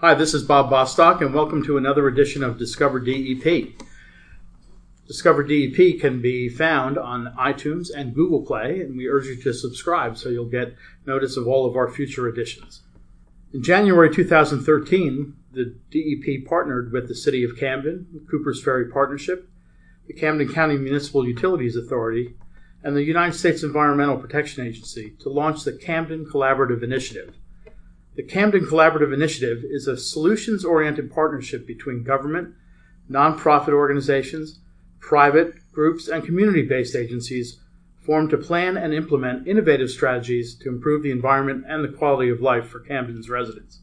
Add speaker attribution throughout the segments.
Speaker 1: Hi, this is Bob Bostock, and welcome to another edition of Discover DEP. Discover DEP can be found on iTunes and Google Play, and we urge you to subscribe so you'll get notice of all of our future editions. In January 2013, the DEP partnered with the City of Camden, Cooper's Ferry Partnership, the Camden County Municipal Utilities Authority, and the United States Environmental Protection Agency to launch the Camden Collaborative Initiative. The Camden Collaborative Initiative is a solutions oriented partnership between government, nonprofit organizations, private groups, and community based agencies formed to plan and implement innovative strategies to improve the environment and the quality of life for Camden's residents.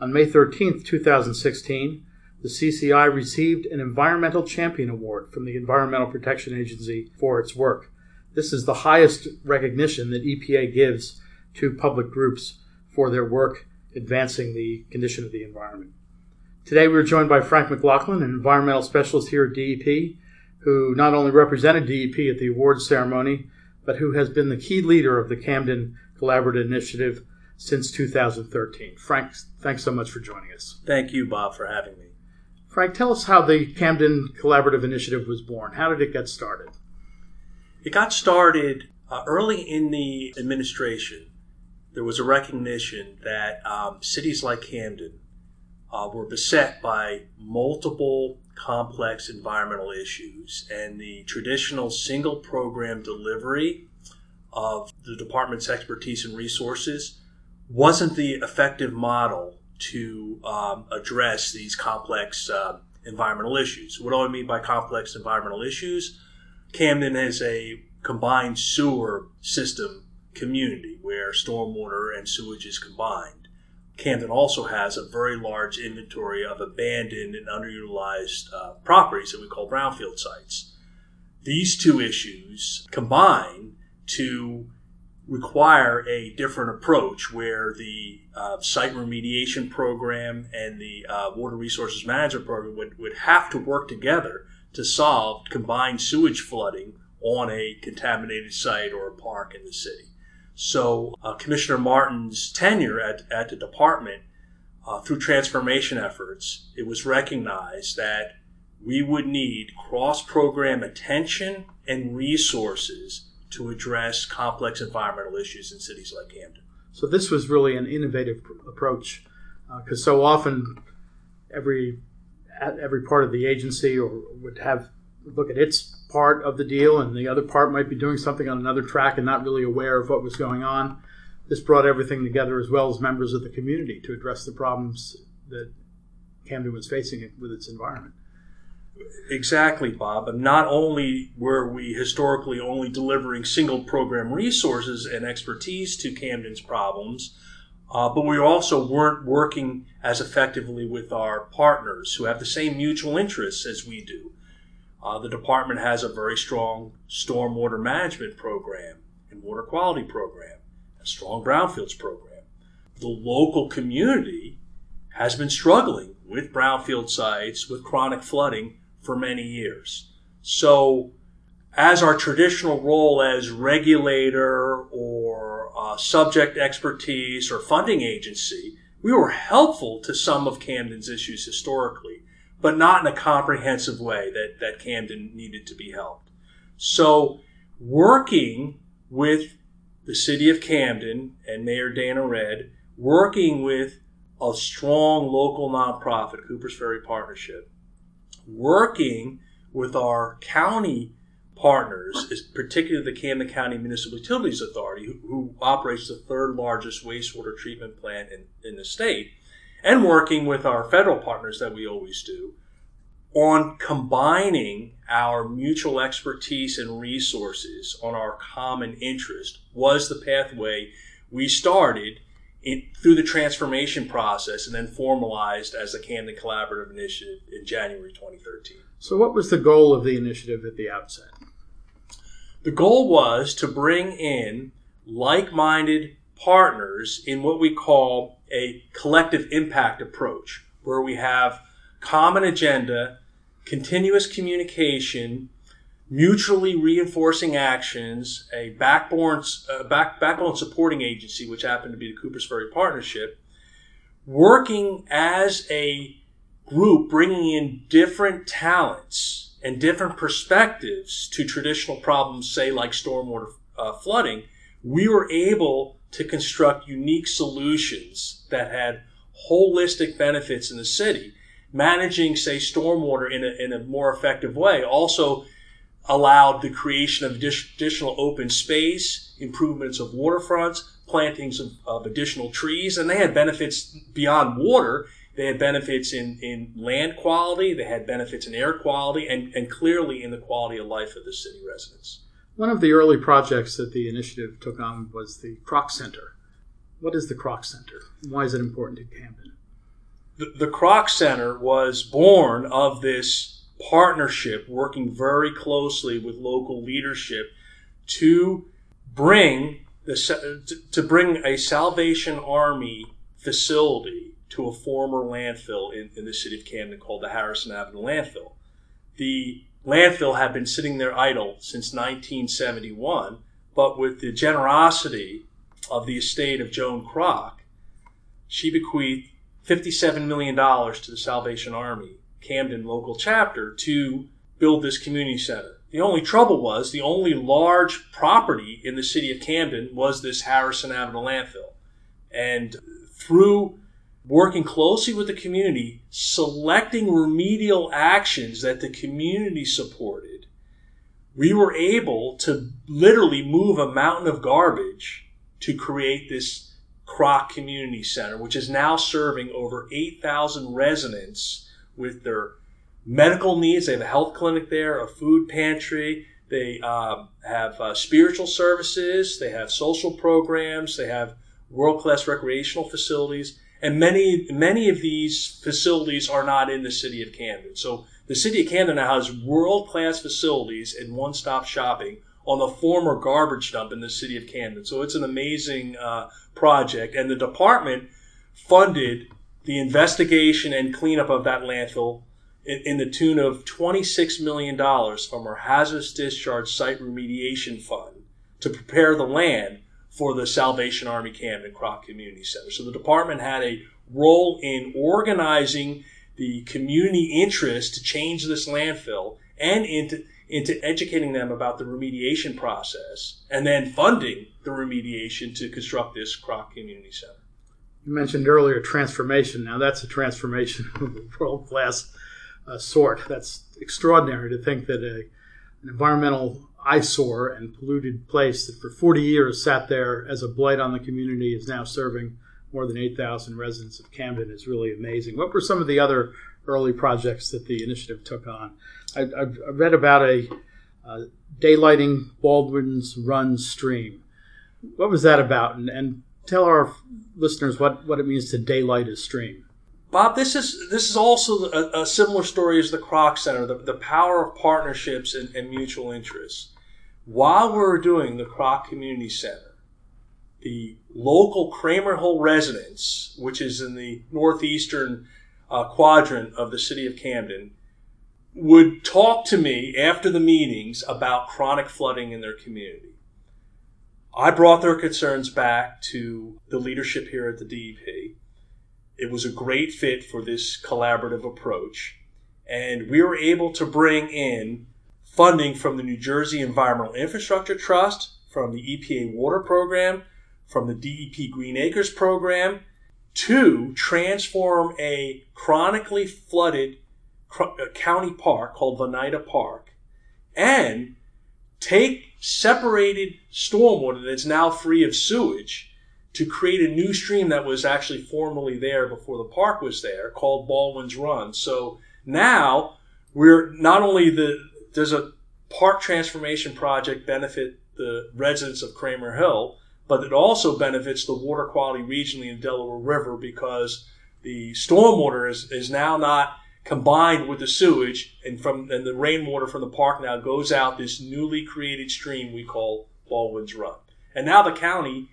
Speaker 1: On May 13, 2016, the CCI received an Environmental Champion Award from the Environmental Protection Agency for its work. This is the highest recognition that EPA gives to public groups for their work advancing the condition of the environment. Today we're joined by Frank McLaughlin, an environmental specialist here at DEP, who not only represented DEP at the awards ceremony, but who has been the key leader of the Camden Collaborative Initiative since 2013. Frank, thanks so much for joining us.
Speaker 2: Thank you, Bob, for having me.
Speaker 1: Frank, tell us how the Camden Collaborative Initiative was born. How did it get started?
Speaker 2: It got started uh, early in the administration there was a recognition that um, cities like Camden uh, were beset by multiple complex environmental issues, and the traditional single program delivery of the department's expertise and resources wasn't the effective model to um, address these complex uh, environmental issues. What do I mean by complex environmental issues? Camden has a combined sewer system community where stormwater and sewage is combined. Camden also has a very large inventory of abandoned and underutilized uh, properties that we call brownfield sites. These two issues combine to require a different approach where the uh, site remediation program and the uh, water resources management program would, would have to work together to solve combined sewage flooding on a contaminated site or a park in the city. So, uh, Commissioner Martin's tenure at, at the department, uh, through transformation efforts, it was recognized that we would need cross program attention and resources to address complex environmental issues in cities like Camden.
Speaker 1: So, this was really an innovative approach because uh, so often every every part of the agency or would have look at its part of the deal, and the other part might be doing something on another track and not really aware of what was going on. This brought everything together as well as members of the community to address the problems that Camden was facing with its environment.
Speaker 2: Exactly, Bob. And not only were we historically only delivering single program resources and expertise to Camden's problems, uh, but we also weren't working as effectively with our partners who have the same mutual interests as we do. Uh, the department has a very strong stormwater management program and water quality program, a strong brownfields program. The local community has been struggling with brownfield sites with chronic flooding for many years. So, as our traditional role as regulator or uh, subject expertise or funding agency, we were helpful to some of Camden's issues historically but not in a comprehensive way that, that Camden needed to be helped. So, working with the city of Camden and Mayor Dana Redd, working with a strong local nonprofit, Cooper's Ferry Partnership, working with our county partners, particularly the Camden County Municipal Utilities Authority, who, who operates the third largest wastewater treatment plant in, in the state, and working with our federal partners that we always do, on combining our mutual expertise and resources on our common interest was the pathway we started in, through the transformation process and then formalized as the Camden Collaborative Initiative in January 2013.
Speaker 1: So, what was the goal of the initiative at the outset?
Speaker 2: The goal was to bring in like minded partners in what we call a collective impact approach, where we have common agenda, continuous communication, mutually reinforcing actions, a backbone, uh, back, backbone supporting agency, which happened to be the Coopers Ferry Partnership, working as a group, bringing in different talents and different perspectives to traditional problems, say like stormwater uh, flooding, we were able to construct unique solutions that had holistic benefits in the city. Managing, say, stormwater in a, in a more effective way also allowed the creation of additional open space, improvements of waterfronts, plantings of, of additional trees, and they had benefits beyond water. They had benefits in, in land quality, they had benefits in air quality, and, and clearly in the quality of life of the city residents.
Speaker 1: One of the early projects that the initiative took on was the Kroc Center. What is the Kroc Center? Why is it important to Camden?
Speaker 2: The, the Kroc Center was born of this partnership, working very closely with local leadership to bring the to bring a Salvation Army facility to a former landfill in, in the city of Camden called the Harrison Avenue landfill. The landfill had been sitting there idle since 1971, but with the generosity of the estate of Joan Kroc, she bequeathed $57 million to the Salvation Army Camden local chapter to build this community center. The only trouble was the only large property in the city of Camden was this Harrison Avenue landfill. And through working closely with the community, selecting remedial actions that the community supported, we were able to literally move a mountain of garbage to create this Kroc Community Center, which is now serving over 8,000 residents with their medical needs. They have a health clinic there, a food pantry. They uh, have uh, spiritual services. They have social programs. They have world class recreational facilities and many, many of these facilities are not in the city of Camden. So the city of Camden now has world class facilities and one stop shopping on the former garbage dump in the city of Camden. So it's an amazing uh, project. And the department funded the investigation and cleanup of that landfill in, in the tune of $26 million from our hazardous discharge site remediation fund to prepare the land for the Salvation Army Camden Kroc Community Center. So the department had a role in organizing the community interest to change this landfill and into into educating them about the remediation process and then funding the remediation to construct this Kroc Community Center.
Speaker 1: You mentioned earlier transformation. Now that's a transformation of a world class uh, sort. That's extraordinary to think that a, an environmental eyesore and polluted place that for 40 years sat there as a blight on the community is now serving more than 8,000 residents of Camden is really amazing. What were some of the other early projects that the initiative took on? I, have read about a uh, daylighting Baldwin's Run stream. What was that about? And, and tell our listeners what, what it means to daylight a stream.
Speaker 2: Bob, this is this is also a, a similar story as the Kroc Center, the, the power of partnerships and, and mutual interests. While we were doing the Kroc Community Center, the local Cramer Hill residents, which is in the northeastern uh, quadrant of the city of Camden, would talk to me after the meetings about chronic flooding in their community. I brought their concerns back to the leadership here at the DEP it was a great fit for this collaborative approach. And we were able to bring in funding from the New Jersey Environmental Infrastructure Trust, from the EPA Water Program, from the DEP Green Acres Program, to transform a chronically flooded uh, county park called Von Nieda Park and take separated stormwater that's now free of sewage to create a new stream that was actually formerly there before the park was there called Baldwin's Run. So now we're not only the there's a park transformation project benefit the residents of Cramer Hill, but it also benefits the water quality regionally in Delaware River because the stormwater is, is now not combined with the sewage and from and the rainwater from the park now goes out this newly created stream we call Baldwin's Run. And now the county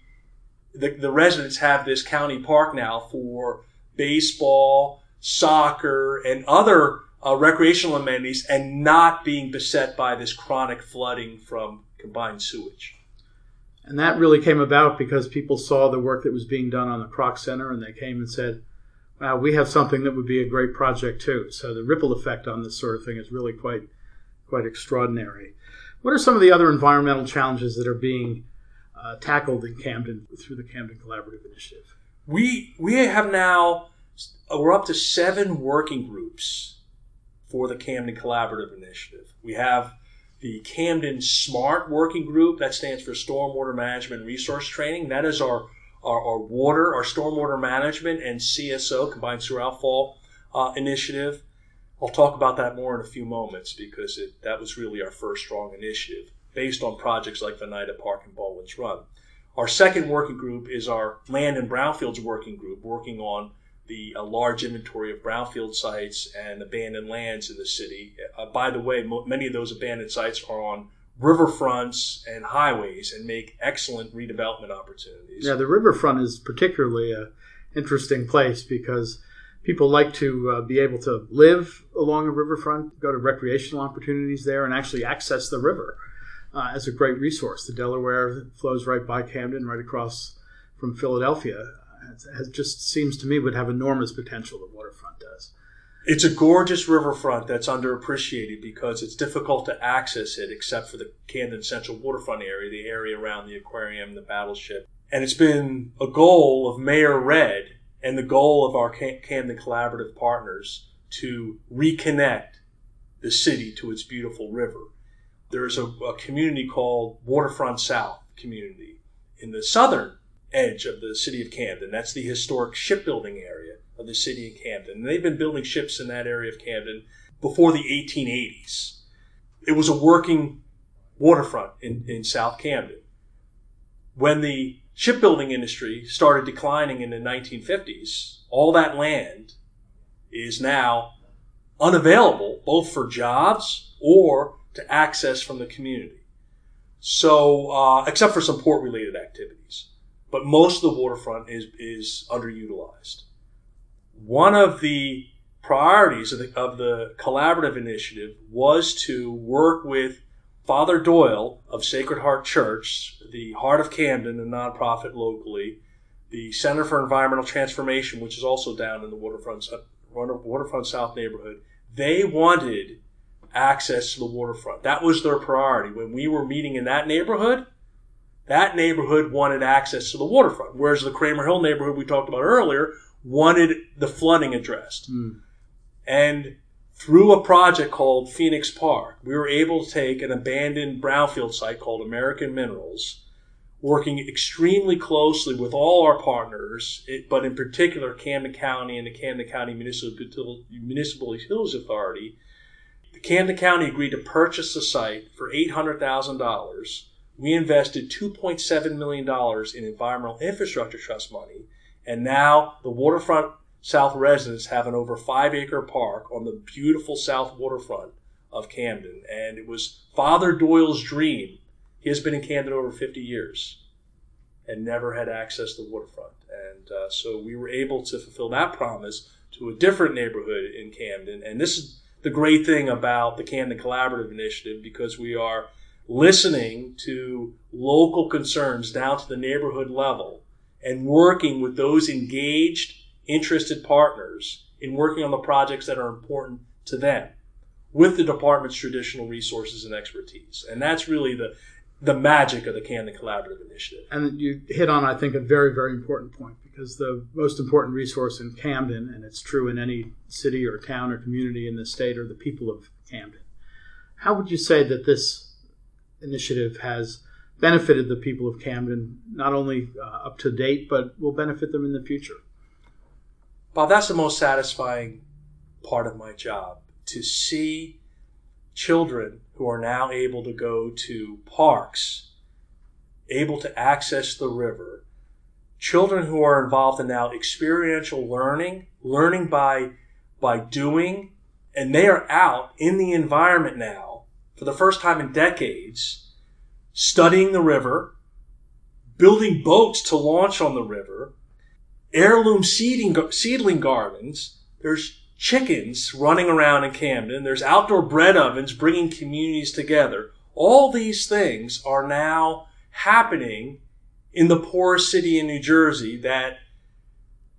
Speaker 2: the, the residents have this county park now for baseball, soccer, and other uh, recreational amenities and not being beset by this chronic flooding from combined sewage.
Speaker 1: And that really came about because people saw the work that was being done on the Kroc Center and they came and said, wow, we have something that would be a great project too. So the ripple effect on this sort of thing is really quite, quite extraordinary. What are some of the other environmental challenges that are being uh, tackled in Camden through the Camden Collaborative Initiative?
Speaker 2: We, we have now, we're up to seven working groups for the Camden Collaborative Initiative. We have the Camden SMART Working Group, that stands for Stormwater Management Resource Training. That is our, our, our water, our stormwater management and CSO, Combined Sewer Outfall uh, Initiative. I'll talk about that more in a few moments because it, that was really our first strong initiative based on projects like Von Nieda Park and Baldwin's Run. Our second working group is our Land and Brownfields Working Group, working on the a large inventory of brownfield sites and abandoned lands in the city. Uh, by the way, mo- many of those abandoned sites are on riverfronts and highways and make excellent redevelopment opportunities.
Speaker 1: Yeah, the riverfront is particularly a interesting place because people like to uh, be able to live along a riverfront, go to recreational opportunities there, and actually access the river uh, as a great resource. The Delaware flows right by Camden, right across from Philadelphia has just seems to me would have enormous potential. The waterfront does.
Speaker 2: It's a gorgeous riverfront that's underappreciated because it's difficult to access it except for the Camden Central waterfront area, the area around the aquarium, the battleship. And it's been a goal of Mayor Redd and the goal of our Camden Collaborative partners to reconnect the city to its beautiful river. There's a, a community called Waterfront South Community in the southern edge of the city of Camden. That's the historic shipbuilding area of the city of Camden. And they've been building ships in that area of Camden before the 1880s. It was a working waterfront in, in South Camden. When the shipbuilding industry started declining in the 1950s, all that land is now unavailable both for jobs or to access from the community. So, uh, except for some port related activities but most of the waterfront is, is underutilized. One of the priorities of the, of the collaborative initiative was to work with Father Doyle of Sacred Heart Church, the Heart of Camden, a nonprofit locally, the Center for Environmental Transformation, which is also down in the waterfront, waterfront South neighborhood. They wanted access to the waterfront. That was their priority. When we were meeting in that neighborhood, that neighborhood wanted access to the waterfront, whereas the Cramer Hill neighborhood we talked about earlier wanted the flooding addressed. Mm. And through a project called Phoenix Park, we were able to take an abandoned brownfield site called American Minerals, working extremely closely with all our partners, but in particular Camden County and the Camden County Municipal, Municipal Utilities Authority. The Camden County agreed to purchase the site for $800,000 we invested $2.7 million in environmental infrastructure trust money, and now the waterfront South residents have an over five acre park on the beautiful South waterfront of Camden. And it was Father Doyle's dream. He has been in Camden over 50 years and never had access to the waterfront. And uh, so we were able to fulfill that promise to a different neighborhood in Camden. And this is the great thing about the Camden Collaborative Initiative because we are listening to local concerns down to the neighborhood level and working with those engaged, interested partners in working on the projects that are important to them with the department's traditional resources and expertise. And that's really the the magic of the Camden Collaborative Initiative.
Speaker 1: And you hit on, I think, a very, very important point because the most important resource in Camden, and it's true in any city or town or community in the state, are the people of Camden. How would you say that this initiative has benefited the people of Camden, not only uh, up to date, but will benefit them in the future.
Speaker 2: Bob, that's the most satisfying part of my job to see children who are now able to go to parks, able to access the river, children who are involved in now experiential learning, learning by by doing, and they are out in the environment now for the first time in decades, studying the river, building boats to launch on the river, heirloom seeding, seedling gardens. There's chickens running around in Camden. There's outdoor bread ovens bringing communities together. All these things are now happening in the poorest city in New Jersey that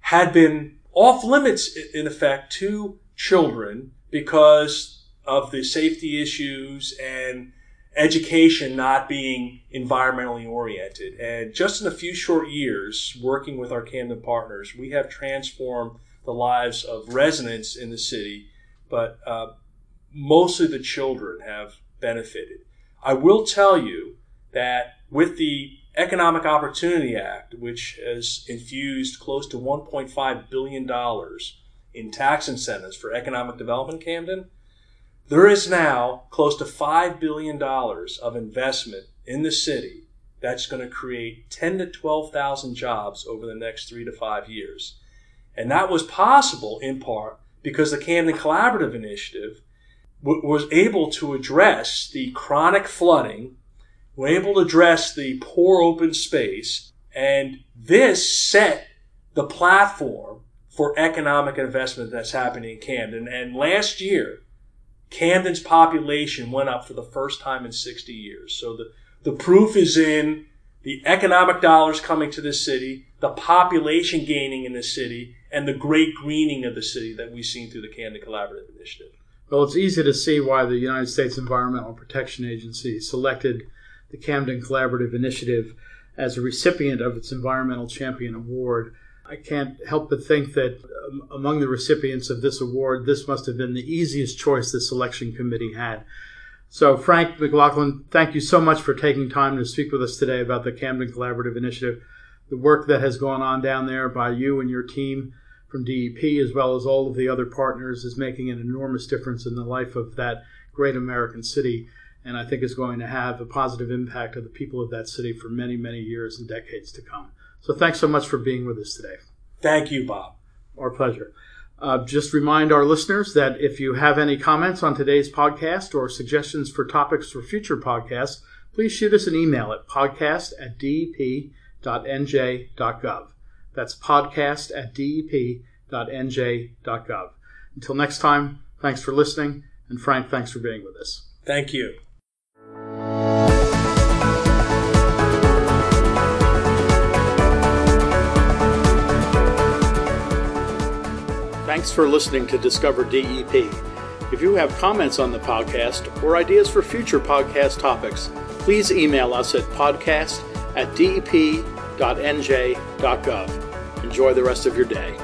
Speaker 2: had been off limits in effect to children because of the safety issues and education not being environmentally oriented. And just in a few short years, working with our Camden partners, we have transformed the lives of residents in the city, but uh, mostly the children have benefited. I will tell you that with the Economic Opportunity Act, which has infused close to $1.5 billion in tax incentives for economic development Camden, there is now close to $5 billion of investment in the city that's going to create 10 to 12,000 jobs over the next three to five years. And that was possible in part because the Camden Collaborative Initiative w- was able to address the chronic flooding, were able to address the poor open space, and this set the platform for economic investment that's happening in Camden. And last year, Camden's population went up for the first time in 60 years. So the, the proof is in the economic dollars coming to the city, the population gaining in the city, and the great greening of the city that we've seen through the Camden Collaborative Initiative.
Speaker 1: Well, it's easy to see why the United States Environmental Protection Agency selected the Camden Collaborative Initiative as a recipient of its Environmental Champion Award I can't help but think that um, among the recipients of this award, this must have been the easiest choice the selection committee had. So, Frank McLaughlin, thank you so much for taking time to speak with us today about the Camden Collaborative Initiative, the work that has gone on down there by you and your team from DEP, as well as all of the other partners, is making an enormous difference in the life of that great American city. And I think is going to have a positive impact on the people of that city for many, many years and decades to come. So thanks so much for being with us today.
Speaker 2: Thank you, Bob.
Speaker 1: Our pleasure. Uh, just remind our listeners that if you have any comments on today's podcast or suggestions for topics for future podcasts, please shoot us an email at podcast at dep.nj.gov. That's podcast at dep.nj.gov. Until next time, thanks for listening. And Frank, thanks for being with us.
Speaker 2: Thank you.
Speaker 1: Thanks for listening to Discover DEP. If you have comments on the podcast or ideas for future podcast topics, please email us at podcast at dep.nj.gov. Enjoy the rest of your day.